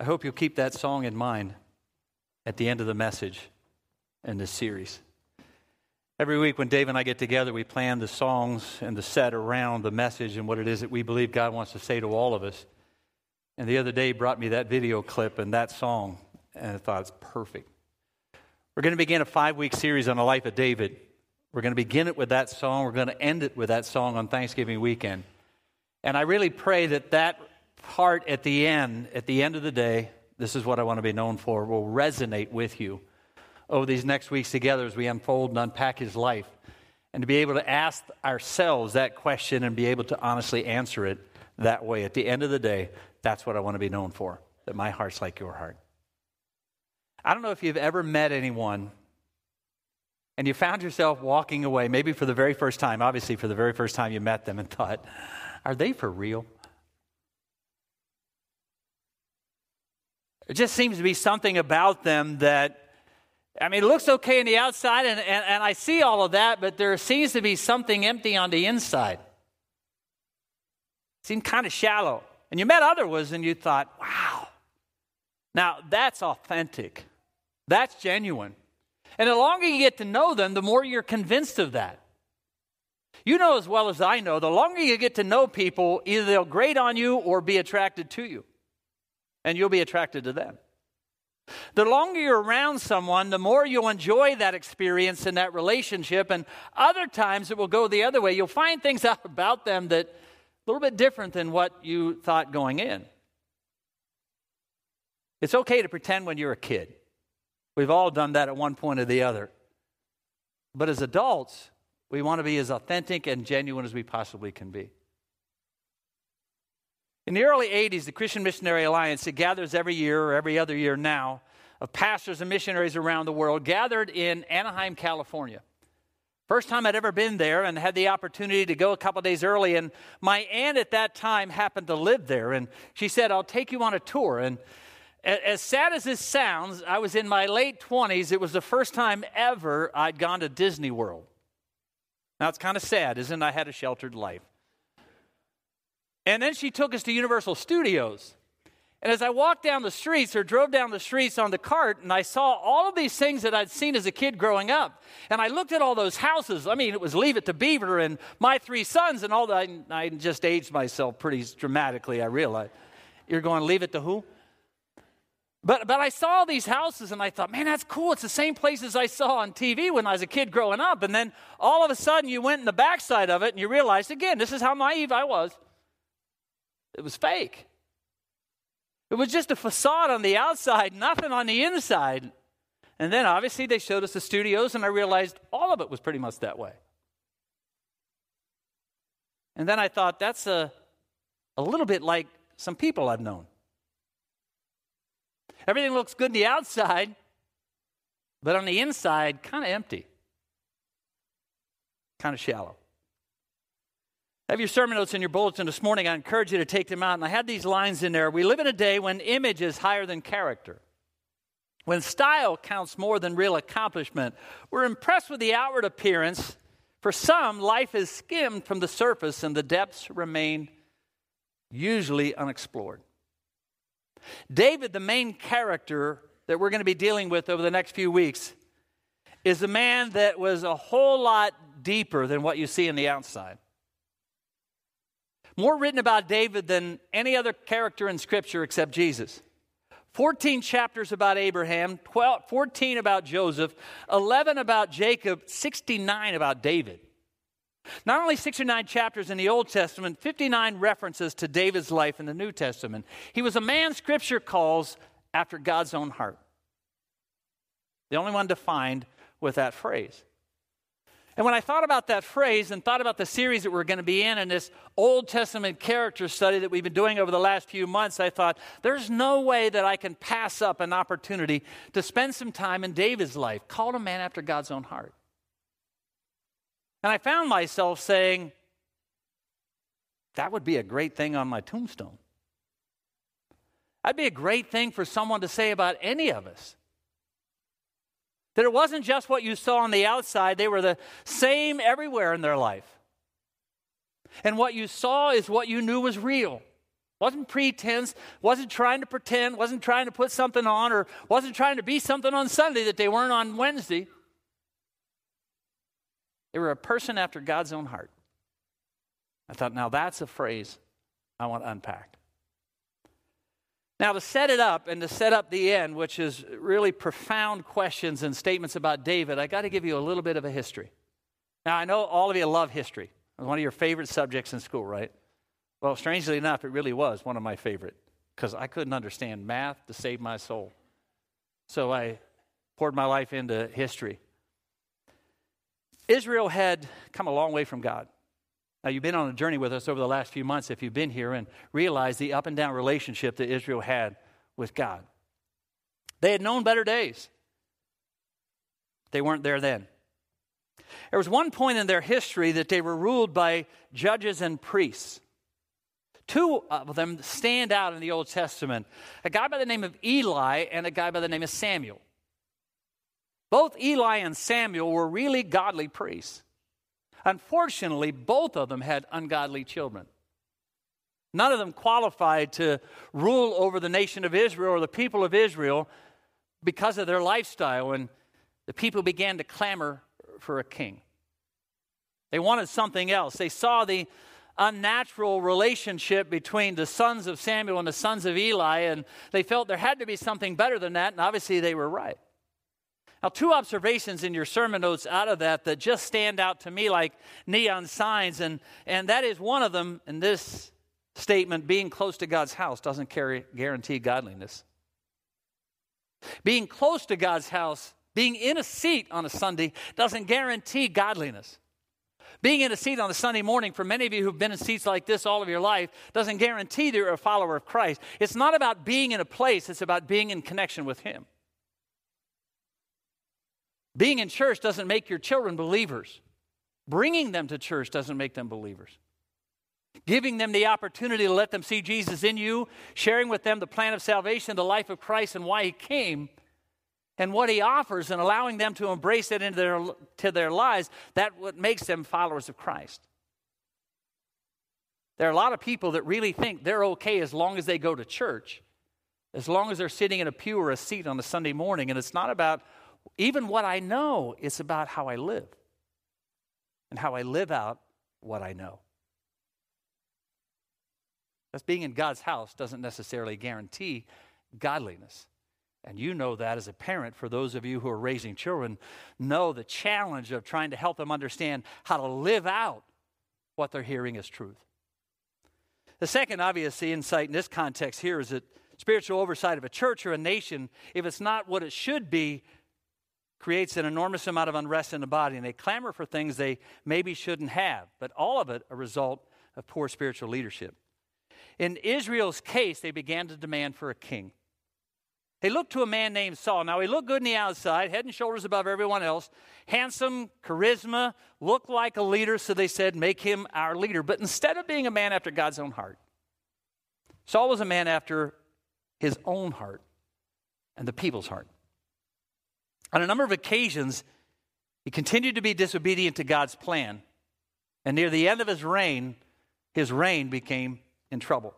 I hope you'll keep that song in mind at the end of the message in this series. Every week when Dave and I get together, we plan the songs and the set around the message and what it is that we believe God wants to say to all of us. And the other day, brought me that video clip and that song, and I thought it's perfect. We're going to begin a five week series on the life of David. We're going to begin it with that song. We're going to end it with that song on Thanksgiving weekend. And I really pray that that part at the end, at the end of the day, this is what I want to be known for, will resonate with you over these next weeks together as we unfold and unpack his life. And to be able to ask ourselves that question and be able to honestly answer it that way. At the end of the day, that's what I want to be known for, that my heart's like your heart. I don't know if you've ever met anyone and you found yourself walking away, maybe for the very first time, obviously for the very first time you met them, and thought, are they for real? It just seems to be something about them that, I mean, it looks okay on the outside, and, and, and I see all of that, but there seems to be something empty on the inside. Seemed kind of shallow. And you met other ones and you thought, wow. Now, that's authentic. That's genuine. And the longer you get to know them, the more you're convinced of that. You know as well as I know, the longer you get to know people, either they'll grate on you or be attracted to you and you'll be attracted to them. The longer you're around someone, the more you'll enjoy that experience and that relationship. And other times it will go the other way. You'll find things out about them that a little bit different than what you thought going in. It's okay to pretend when you're a kid. We've all done that at one point or the other. But as adults, we want to be as authentic and genuine as we possibly can be. In the early 80s, the Christian Missionary Alliance, it gathers every year or every other year now, of pastors and missionaries around the world, gathered in Anaheim, California. First time I'd ever been there and had the opportunity to go a couple days early. And my aunt at that time happened to live there. And she said, I'll take you on a tour. And as sad as this sounds, I was in my late 20s. It was the first time ever I'd gone to Disney World. Now, it's kind of sad, isn't it? I had a sheltered life. And then she took us to Universal Studios. And as I walked down the streets or drove down the streets on the cart, and I saw all of these things that I'd seen as a kid growing up, and I looked at all those houses. I mean, it was Leave It to Beaver and My Three Sons and all that. I, just aged myself pretty dramatically, I realize. You're going, Leave It to who? But, but I saw these houses and I thought, man, that's cool. It's the same places I saw on TV when I was a kid growing up. And then all of a sudden you went in the backside of it and you realized, again, this is how naive I was. It was fake. It was just a facade on the outside, nothing on the inside. And then obviously they showed us the studios, and I realized all of it was pretty much that way. And then I thought, that's a, a little bit like some people I've known. Everything looks good on the outside, but on the inside, kind of empty, kind of shallow. Have your sermon notes in your bulletin this morning. I encourage you to take them out. And I had these lines in there. We live in a day when image is higher than character, when style counts more than real accomplishment. We're impressed with the outward appearance. For some, life is skimmed from the surface and the depths remain usually unexplored. David, the main character that we're going to be dealing with over the next few weeks, is a man that was a whole lot deeper than what you see on the outside. More written about David than any other character in Scripture except Jesus. 14 chapters about Abraham, 12, 14 about Joseph, 11 about Jacob, 69 about David. Not only 69 chapters in the Old Testament, 59 references to David's life in the New Testament. He was a man Scripture calls after God's own heart. The only one defined with that phrase. And when I thought about that phrase and thought about the series that we're going to be in and this Old Testament character study that we've been doing over the last few months, I thought, there's no way that I can pass up an opportunity to spend some time in David's life, called a man after God's own heart. And I found myself saying, that would be a great thing on my tombstone. That'd be a great thing for someone to say about any of us. That it wasn't just what you saw on the outside, they were the same everywhere in their life. And what you saw is what you knew was real. Wasn't pretense, wasn't trying to pretend, wasn't trying to put something on, or wasn't trying to be something on Sunday that they weren't on Wednesday. They were a person after God's own heart. I thought, now that's a phrase I want unpacked. Now, to set it up and to set up the end, which is really profound questions and statements about David, I got to give you a little bit of a history. Now, I know all of you love history. It's one of your favorite subjects in school, right? Well, strangely enough, it really was one of my favorite because I couldn't understand math to save my soul. So I poured my life into history. Israel had come a long way from God. Now, you've been on a journey with us over the last few months if you've been here and realized the up and down relationship that Israel had with God. They had known better days, they weren't there then. There was one point in their history that they were ruled by judges and priests. Two of them stand out in the Old Testament a guy by the name of Eli and a guy by the name of Samuel. Both Eli and Samuel were really godly priests. Unfortunately, both of them had ungodly children. None of them qualified to rule over the nation of Israel or the people of Israel because of their lifestyle, and the people began to clamor for a king. They wanted something else. They saw the unnatural relationship between the sons of Samuel and the sons of Eli, and they felt there had to be something better than that, and obviously they were right. Now, two observations in your sermon notes out of that that just stand out to me like neon signs, and, and that is one of them in this statement being close to God's house doesn't carry, guarantee godliness. Being close to God's house, being in a seat on a Sunday, doesn't guarantee godliness. Being in a seat on a Sunday morning, for many of you who've been in seats like this all of your life, doesn't guarantee that you're a follower of Christ. It's not about being in a place, it's about being in connection with Him. Being in church doesn't make your children believers. Bringing them to church doesn't make them believers. Giving them the opportunity to let them see Jesus in you, sharing with them the plan of salvation, the life of Christ, and why He came, and what He offers, and allowing them to embrace it into their, to their lives, that what makes them followers of Christ. There are a lot of people that really think they're okay as long as they go to church, as long as they're sitting in a pew or a seat on a Sunday morning, and it's not about even what I know, is about how I live and how I live out what I know. That's being in God's house doesn't necessarily guarantee godliness. And you know that as a parent, for those of you who are raising children, know the challenge of trying to help them understand how to live out what they're hearing as truth. The second obvious insight in this context here is that spiritual oversight of a church or a nation, if it's not what it should be, creates an enormous amount of unrest in the body, and they clamor for things they maybe shouldn't have, but all of it a result of poor spiritual leadership. In Israel's case, they began to demand for a king. They looked to a man named Saul. Now, he looked good on the outside, head and shoulders above everyone else, handsome, charisma, looked like a leader, so they said, Make him our leader. But instead of being a man after God's own heart, Saul was a man after his own heart and the people's heart. On a number of occasions, he continued to be disobedient to God's plan. And near the end of his reign, his reign became in trouble.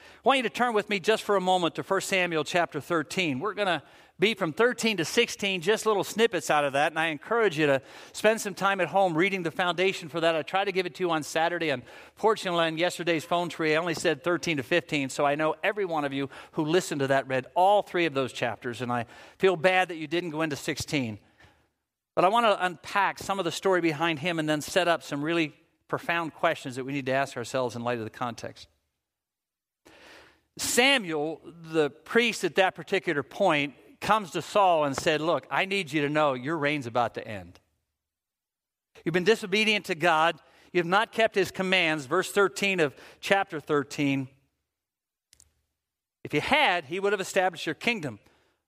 I want you to turn with me just for a moment to 1 Samuel chapter 13. We're going to be from 13 to 16, just little snippets out of that. And I encourage you to spend some time at home reading the foundation for that. I tried to give it to you on Saturday. Unfortunately, on yesterday's phone tree, I only said 13 to 15. So I know every one of you who listened to that read all three of those chapters. And I feel bad that you didn't go into 16. But I want to unpack some of the story behind him and then set up some really profound questions that we need to ask ourselves in light of the context. Samuel, the priest at that particular point, comes to Saul and said, Look, I need you to know your reign's about to end. You've been disobedient to God. You have not kept his commands. Verse 13 of chapter 13. If you had, he would have established your kingdom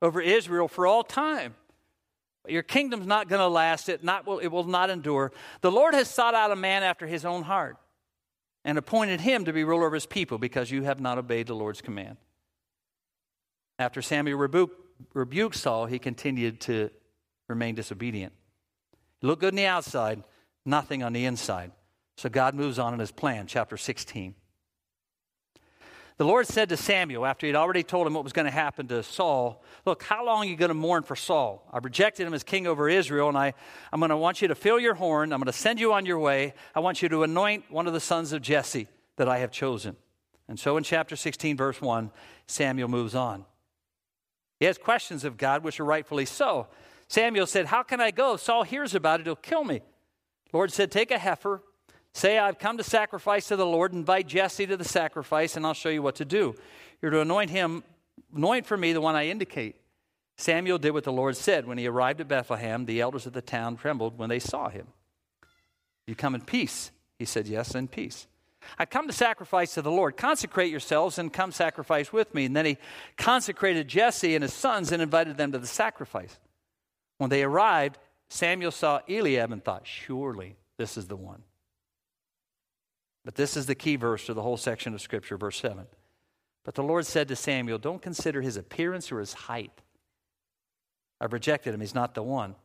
over Israel for all time. But your kingdom's not going to last. It, not, it will not endure. The Lord has sought out a man after his own heart and appointed him to be ruler of his people because you have not obeyed the Lord's command. After Samuel rebuked rebuked Saul, he continued to remain disobedient. He looked good on the outside, nothing on the inside. So God moves on in his plan, chapter 16. The Lord said to Samuel, after he'd already told him what was going to happen to Saul, Look, how long are you going to mourn for Saul? I rejected him as king over Israel, and I, I'm going to want you to fill your horn. I'm going to send you on your way. I want you to anoint one of the sons of Jesse that I have chosen. And so in chapter 16, verse 1, Samuel moves on. He has questions of God, which are rightfully so. Samuel said, How can I go? If Saul hears about it, he'll kill me. The Lord said, Take a heifer, say, I've come to sacrifice to the Lord, invite Jesse to the sacrifice, and I'll show you what to do. You're to anoint him, anoint for me the one I indicate. Samuel did what the Lord said. When he arrived at Bethlehem, the elders of the town trembled when they saw him. You come in peace. He said, Yes, in peace. I come to sacrifice to the Lord. Consecrate yourselves and come sacrifice with me. And then he consecrated Jesse and his sons and invited them to the sacrifice. When they arrived, Samuel saw Eliab and thought, Surely this is the one. But this is the key verse to the whole section of Scripture, verse 7. But the Lord said to Samuel, Don't consider his appearance or his height. I've rejected him. He's not the one.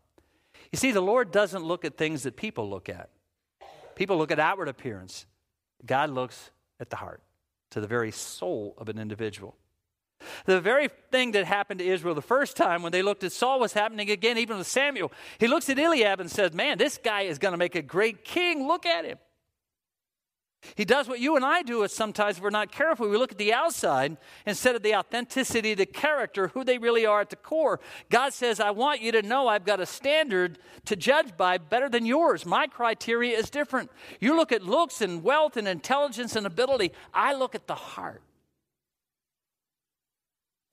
You see, the Lord doesn't look at things that people look at. People look at outward appearance. God looks at the heart, to the very soul of an individual. The very thing that happened to Israel the first time when they looked at Saul was happening again, even with Samuel. He looks at Eliab and says, Man, this guy is going to make a great king. Look at him. He does what you and I do is sometimes we're not careful. We look at the outside instead of the authenticity, the character, who they really are at the core. God says, I want you to know I've got a standard to judge by better than yours. My criteria is different. You look at looks and wealth and intelligence and ability. I look at the heart.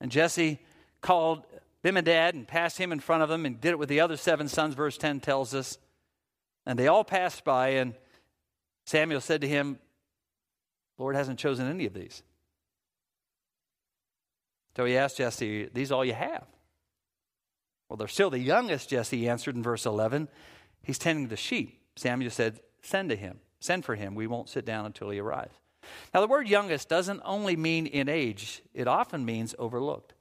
And Jesse called Abinadab and passed him in front of them and did it with the other seven sons, verse 10 tells us. And they all passed by, and Samuel said to him, Lord hasn't chosen any of these. So he asked Jesse, These all you have? Well, they're still the youngest, Jesse answered in verse 11. He's tending the sheep. Samuel said, Send to him. Send for him. We won't sit down until he arrives. Now, the word youngest doesn't only mean in age, it often means overlooked.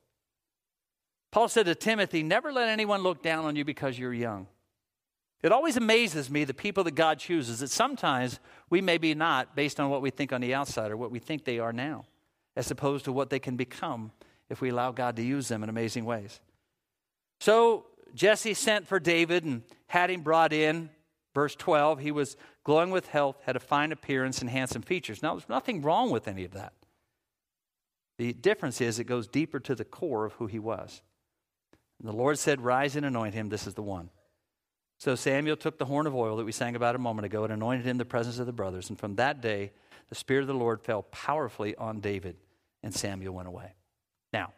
Paul said to Timothy, Never let anyone look down on you because you're young. It always amazes me the people that God chooses that sometimes we may be not based on what we think on the outside or what we think they are now, as opposed to what they can become if we allow God to use them in amazing ways. So Jesse sent for David and had him brought in. Verse 12, he was glowing with health, had a fine appearance, and handsome features. Now, there's nothing wrong with any of that. The difference is it goes deeper to the core of who he was. And the Lord said, Rise and anoint him. This is the one. So Samuel took the horn of oil that we sang about a moment ago and anointed him in the presence of the brothers. And from that day, the Spirit of the Lord fell powerfully on David, and Samuel went away. Now,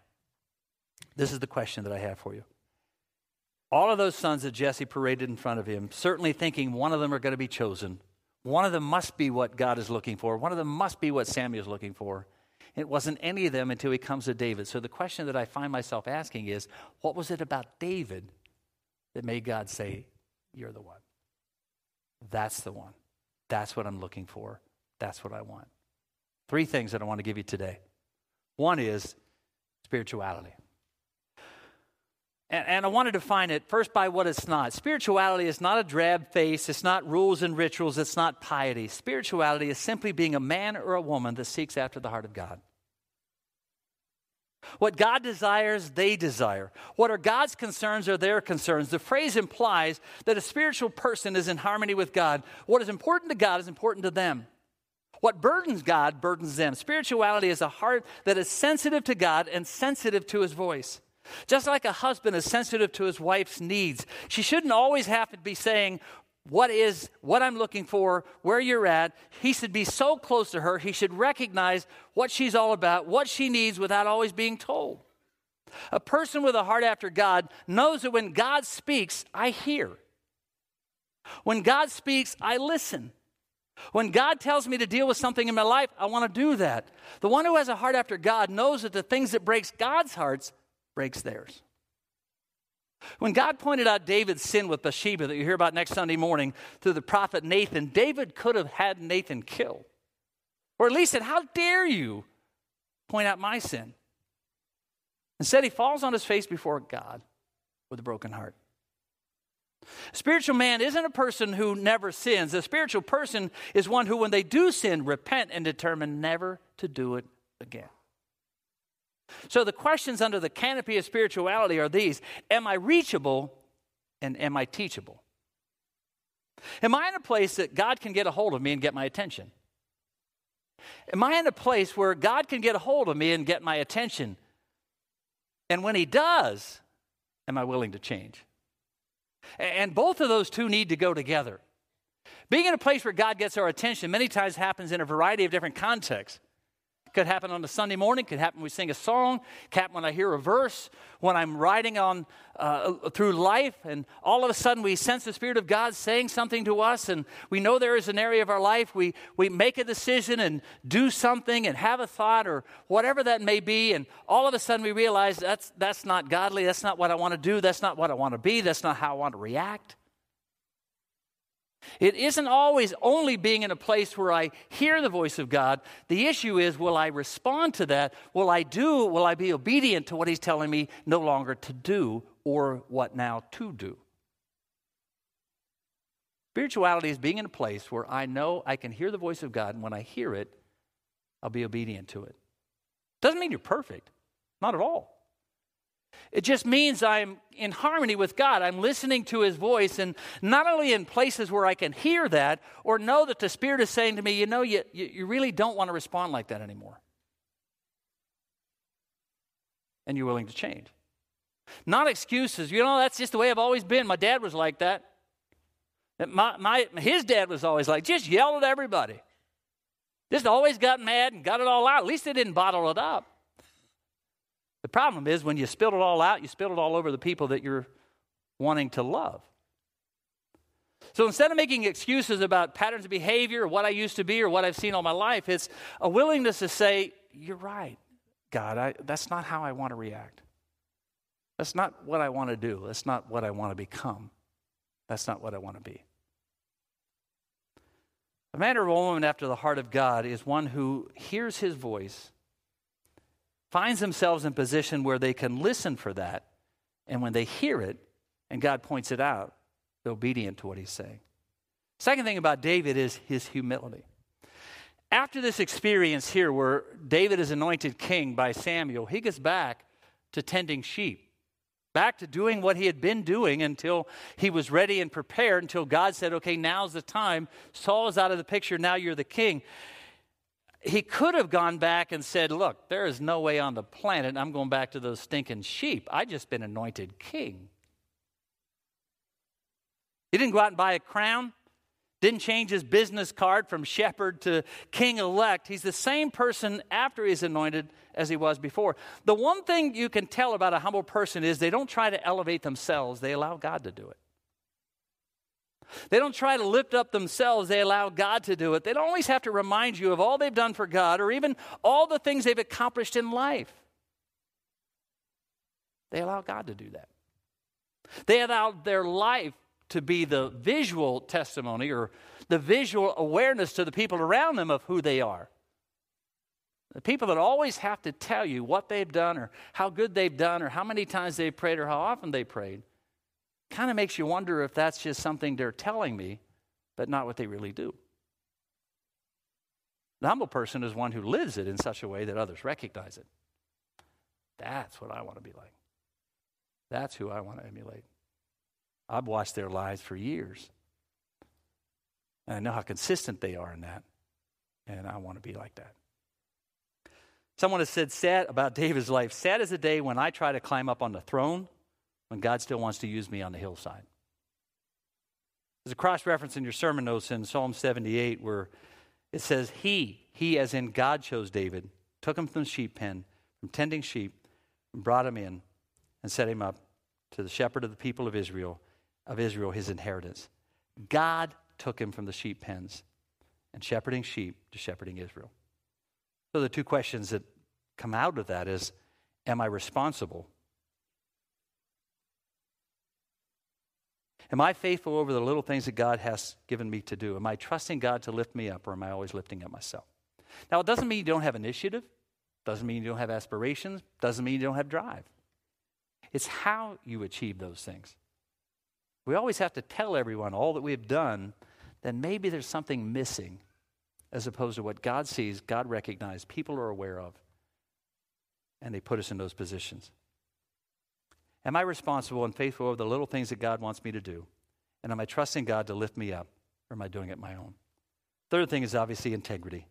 this is the question that I have for you. All of those sons that Jesse paraded in front of him, certainly thinking one of them are going to be chosen. One of them must be what God is looking for. One of them must be what Samuel is looking for. It wasn't any of them until he comes to David. So the question that I find myself asking is what was it about David that made God say, you're the one. That's the one. That's what I'm looking for. That's what I want. Three things that I want to give you today. One is spirituality. And, and, I want to define it first by what it's not. Spirituality is not a drab face, it's not rules and rituals, it's not piety. Spirituality is simply being a man or a woman that seeks after the heart of God. What God desires, they desire. What are God's concerns are their concerns. The phrase implies that a spiritual person is in harmony with God. What is important to God is important to them. What burdens God burdens them. Spirituality is a heart that is sensitive to God and sensitive to his voice. Just like a husband is sensitive to his wife's needs, she shouldn't always have to be saying, what is what I'm looking for, where you're at. He should be so close to her, he should recognize what she's all about, what she needs without always being told. A person with a heart after God knows that when God speaks, I hear. When God speaks, I listen. When God tells me to deal with something in my life, I want to do that. The one who has a heart after God knows that the things that breaks God's hearts breaks theirs. When God pointed out David's sin with Bathsheba that you hear about next Sunday morning through the prophet Nathan, David could have had Nathan killed. Or at least said, How dare you point out my sin? Instead, he falls on his face before God with a broken heart. A spiritual man isn't a person who never sins. A spiritual person is one who, when they do sin, repent and determine never to do it again. So the questions under the canopy of spirituality are these Am I reachable and am I teachable? Am I in a place that God can get a hold of me and get my attention? Am I in a place where God can get a hold of me and get my attention? And when He does, am I willing to change? And both of those two need to go together. Being in a place where God gets our attention many times happens in a variety of different contexts. Could happen on a Sunday morning, could happen when we sing a song, happen when I hear a verse, when I'm riding on uh, through life, and all of a sudden we sense the Spirit of God saying something to us, and we know there is an area of our life. We, we make a decision and do something and have a thought or whatever that may be, and all of a sudden we realize that's, that's not godly, that's not what I want to do, that's not what I want to be, that's not how I want to react. It isn't always only being in a place where I hear the voice of God. The issue is will I respond to that? Will I do, will I be obedient to what He's telling me no longer to do or what now to do? Spirituality is being in a place where I know I can hear the voice of God, and when I hear it, I'll be obedient to it. Doesn't mean you're perfect, not at all. It just means I'm in harmony with God. I'm listening to His voice, and not only in places where I can hear that or know that the Spirit is saying to me, you know, you, you really don't want to respond like that anymore. And you're willing to change. Not excuses. You know, that's just the way I've always been. My dad was like that. My, my, his dad was always like, just yell at everybody. Just always got mad and got it all out. At least they didn't bottle it up. The problem is when you spill it all out, you spill it all over the people that you're wanting to love. So instead of making excuses about patterns of behavior or what I used to be or what I've seen all my life, it's a willingness to say, You're right, God, I, that's not how I want to react. That's not what I want to do. That's not what I want to become. That's not what I want to be. A man or woman after the heart of God is one who hears his voice finds themselves in position where they can listen for that. And when they hear it and God points it out, they're obedient to what he's saying. Second thing about David is his humility. After this experience here, where David is anointed king by Samuel, he gets back to tending sheep, back to doing what he had been doing until he was ready and prepared, until God said, Okay, now's the time. Saul is out of the picture. Now you're the king he could have gone back and said, Look, there is no way on the planet I'm going back to those stinking sheep. I just been anointed king. He didn't go out and buy a crown, didn't change his business card from shepherd to king elect. He's the same person after he's anointed as he was before. The one thing you can tell about a humble person is they don't try to elevate themselves, they allow God to do it. They don't try to lift up themselves, they allow God to do it. They don't always have to remind you of all they've done for God or even all the things they've accomplished in life. They allow God to do that. They allow their life to be the visual testimony or the visual awareness to the people around them of who they are. The people that always have to tell you what they've done or how good they've done or how many times they've prayed or how often they prayed kind of makes you wonder if that's just something they're telling me, but not what they really do. The humble person is one who lives it in such a way that others recognize it. That's what I want to be like. That's who I want to emulate. I've watched their lives for years. And I know how consistent they are in that. And I want to be like that. Someone has said sad about David's life sad is the day when I try to climb up on the throne when God still wants to use me on the hillside. There's a cross reference in your sermon notes in Psalm 78 where it says, He, he as in God chose David, took him from the sheep pen, from tending sheep, and brought him in and set him up to the shepherd of the people of Israel, of Israel, his inheritance. God took him from the sheep pens and shepherding sheep to shepherding Israel. So the two questions that come out of that is Am I responsible Am I faithful over the little things that God has given me to do? Am I trusting God to lift me up, or am I always lifting up myself? Now, it doesn't mean you don't have initiative, doesn't mean you don't have aspirations, doesn't mean you don't have drive. It's how you achieve those things. We always have to tell everyone all that we've done, then maybe there's something missing as opposed to what God sees, God recognizes, people are aware of, and they put us in those positions. Am I responsible and faithful over the little things that God wants me to do? And am I trusting God to lift me up, or am I doing it my own? Third thing is obviously integrity.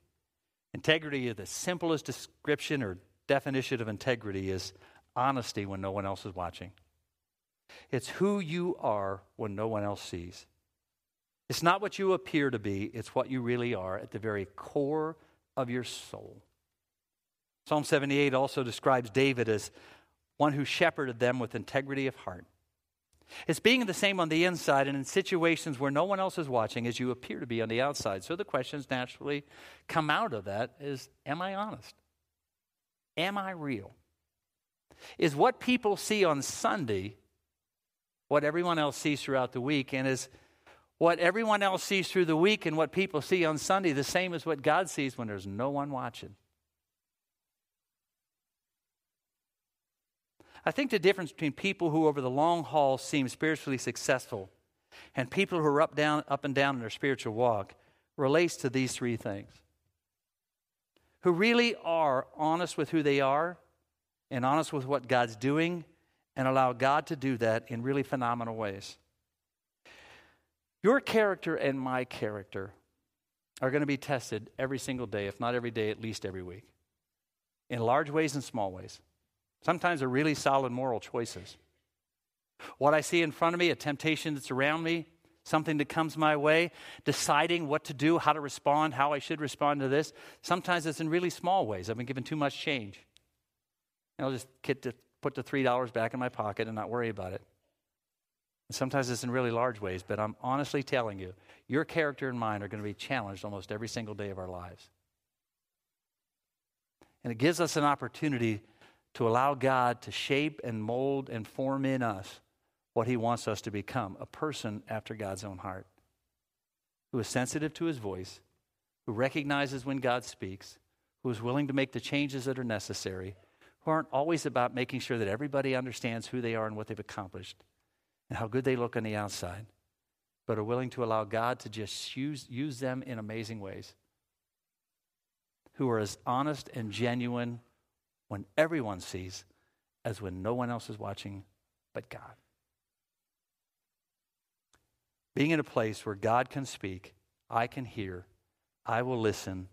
Integrity, is the simplest description or definition of integrity is honesty when no one else is watching. It's who you are when no one else sees. It's not what you appear to be, it's what you really are at the very core of your soul. Psalm 78 also describes David as one who shepherded them with integrity of heart. It's being the same on the inside and in situations where no one else is watching as you appear to be on the outside. So the questions naturally come out of that is Am I honest? Am I real? Is what people see on Sunday what everyone else sees throughout the week? And is what everyone else sees through the week and what people see on Sunday the same as what God sees when there's no one watching? I think the difference between people who over the long haul seem spiritually successful and people who are up, down, up and down in their spiritual walk relates to these three things. Who really are honest with who they are and honest with what God's doing and allow God to do that in really phenomenal ways. Your character and my character are going to be tested every single day, if not every day, at least every week, in large ways and small ways. Sometimes they're really solid moral choices. What I see in front of me, a temptation that's around me, something that comes my way, deciding what to do, how to respond, how I should respond to this. Sometimes it's in really small ways. I've been given too much change. And I'll just get to put the $3 back in my pocket and not worry about it. And sometimes it's in really large ways, but I'm honestly telling you, your character and mine are going to be challenged almost every single day of our lives. And it gives us an opportunity to allow God to shape and mold and form in us what He wants us to become a person after God's own heart, who is sensitive to His voice, who recognizes when God speaks, who is willing to make the changes that are necessary, who aren't always about making sure that everybody understands who they are and what they've accomplished and how good they look on the outside, but are willing to allow God to just use, use them in amazing ways, who are as honest and genuine when everyone sees as when no one else is watching but God. Being in a place where God can speak, I can hear, I will listen,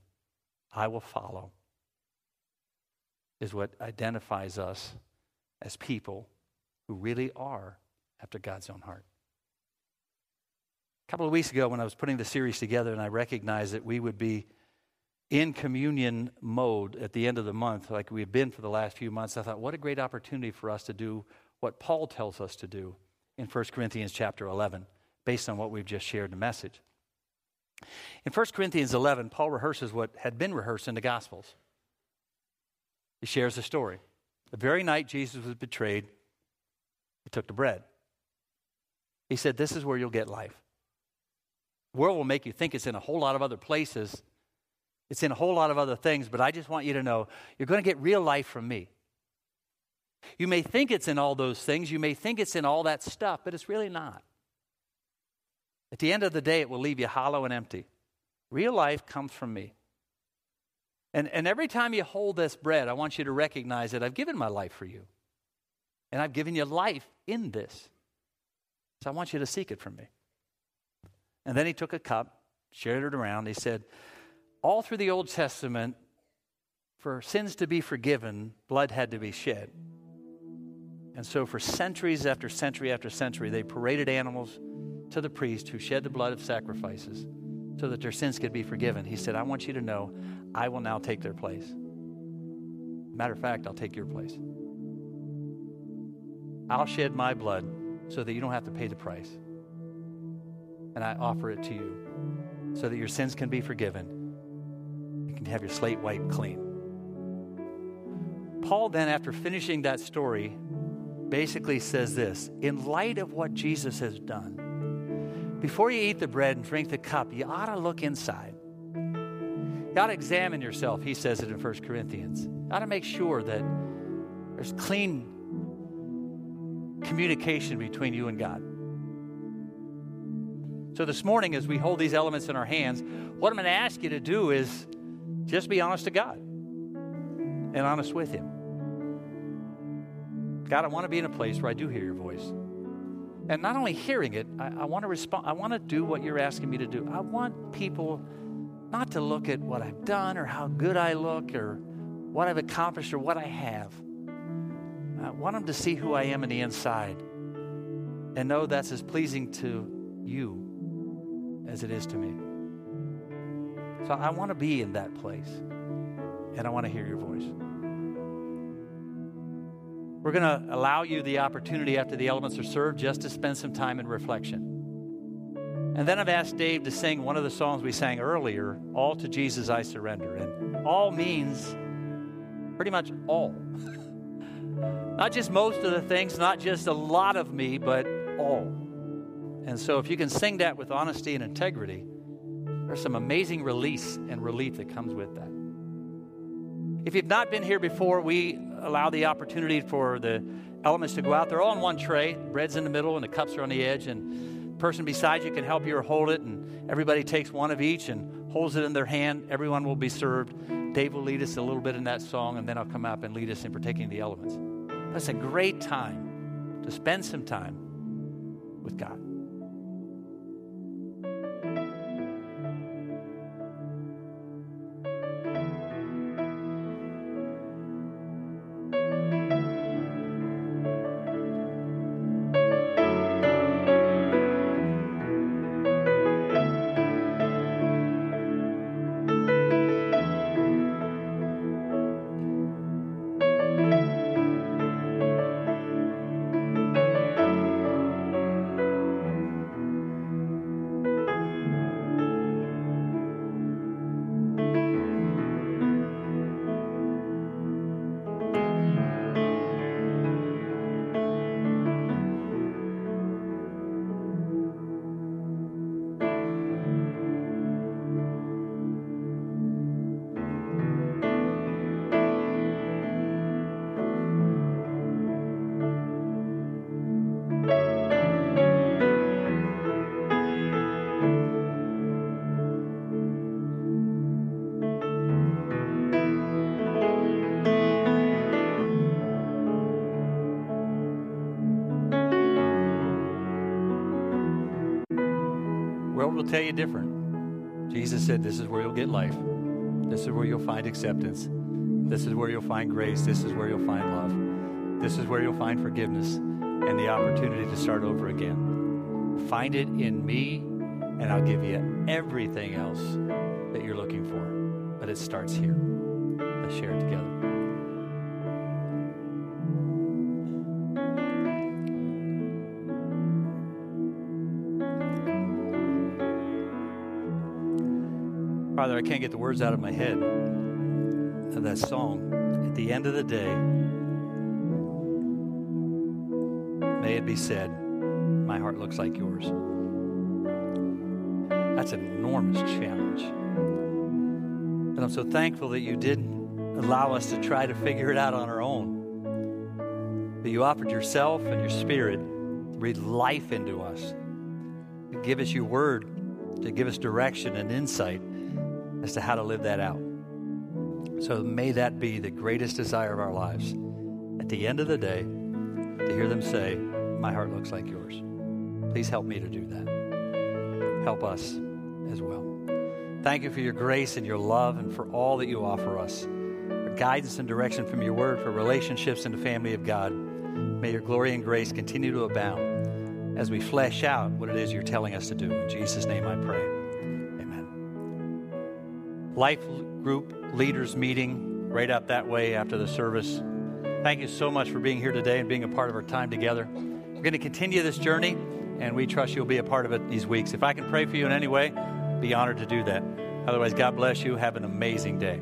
I will follow, is what identifies us as people who really are after God's own heart. A couple of weeks ago, when I was putting the series together and I recognized that we would be in communion mode at the end of the month, like we've been for the last few months, I thought, what a great opportunity for us to do what Paul tells us to do in 1 Corinthians chapter 11, based on what we've just shared in the message. In 1 Corinthians 11, Paul rehearses what had been rehearsed in the Gospels. He shares the story. The very night Jesus was betrayed, he took the bread. He said, This is where you'll get life. The world will make you think it's in a whole lot of other places, it's in a whole lot of other things, but I just want you to know you're going to get real life from me. You may think it's in all those things, you may think it's in all that stuff, but it's really not. At the end of the day, it will leave you hollow and empty. Real life comes from me. And, and every time you hold this bread, I want you to recognize that I've given my life for you. And I've given you life in this. So I want you to seek it from me. And then he took a cup, shared it around. He said, all through the Old Testament, for sins to be forgiven, blood had to be shed. And so, for centuries after century after century, they paraded animals to the priest who shed the blood of sacrifices so that their sins could be forgiven. He said, I want you to know I will now take their place. Matter of fact, I'll take your place. I'll shed my blood so that you don't have to pay the price. And I offer it to you so that your sins can be forgiven have your slate wiped clean. Paul, then, after finishing that story, basically says this In light of what Jesus has done, before you eat the bread and drink the cup, you ought to look inside. You ought to examine yourself, he says it in 1 Corinthians. You ought to make sure that there's clean communication between you and God. So, this morning, as we hold these elements in our hands, what I'm going to ask you to do is just be honest to God and honest with Him. God, I want to be in a place where I do hear your voice. And not only hearing it, I, I want to respond. I want to do what you're asking me to do. I want people not to look at what I've done or how good I look or what I've accomplished or what I have. I want them to see who I am in the inside and know that's as pleasing to you as it is to me. So I want to be in that place and I want to hear your voice. We're going to allow you the opportunity after the elements are served just to spend some time in reflection. And then I've asked Dave to sing one of the songs we sang earlier, All to Jesus I Surrender. And all means pretty much all. not just most of the things, not just a lot of me, but all. And so if you can sing that with honesty and integrity, there's some amazing release and relief that comes with that. If you've not been here before, we allow the opportunity for the elements to go out. They're all in one tray. Bread's in the middle and the cups are on the edge. And the person beside you can help you or hold it. And everybody takes one of each and holds it in their hand. Everyone will be served. Dave will lead us a little bit in that song, and then I'll come up and lead us in partaking the elements. That's a great time to spend some time with God. Tell you different. Jesus said, This is where you'll get life. This is where you'll find acceptance. This is where you'll find grace. This is where you'll find love. This is where you'll find forgiveness and the opportunity to start over again. Find it in me, and I'll give you everything else that you're looking for. But it starts here. Let's share it together. Father, I can't get the words out of my head of that song. At the end of the day, may it be said, my heart looks like yours. That's an enormous challenge. And I'm so thankful that you didn't allow us to try to figure it out on our own. But you offered yourself and your spirit to breathe life into us, to give us your word, to give us direction and insight as to how to live that out. So may that be the greatest desire of our lives. At the end of the day, to hear them say, My heart looks like yours. Please help me to do that. Help us as well. Thank you for your grace and your love and for all that you offer us. For guidance and direction from your word, for relationships in the family of God. May your glory and grace continue to abound as we flesh out what it is you're telling us to do. In Jesus' name I pray life group leaders meeting right up that way after the service. Thank you so much for being here today and being a part of our time together. We're going to continue this journey, and we trust you'll be a part of it these weeks. If I can pray for you in any way, be honored to do that. Otherwise, God bless you. Have an amazing day.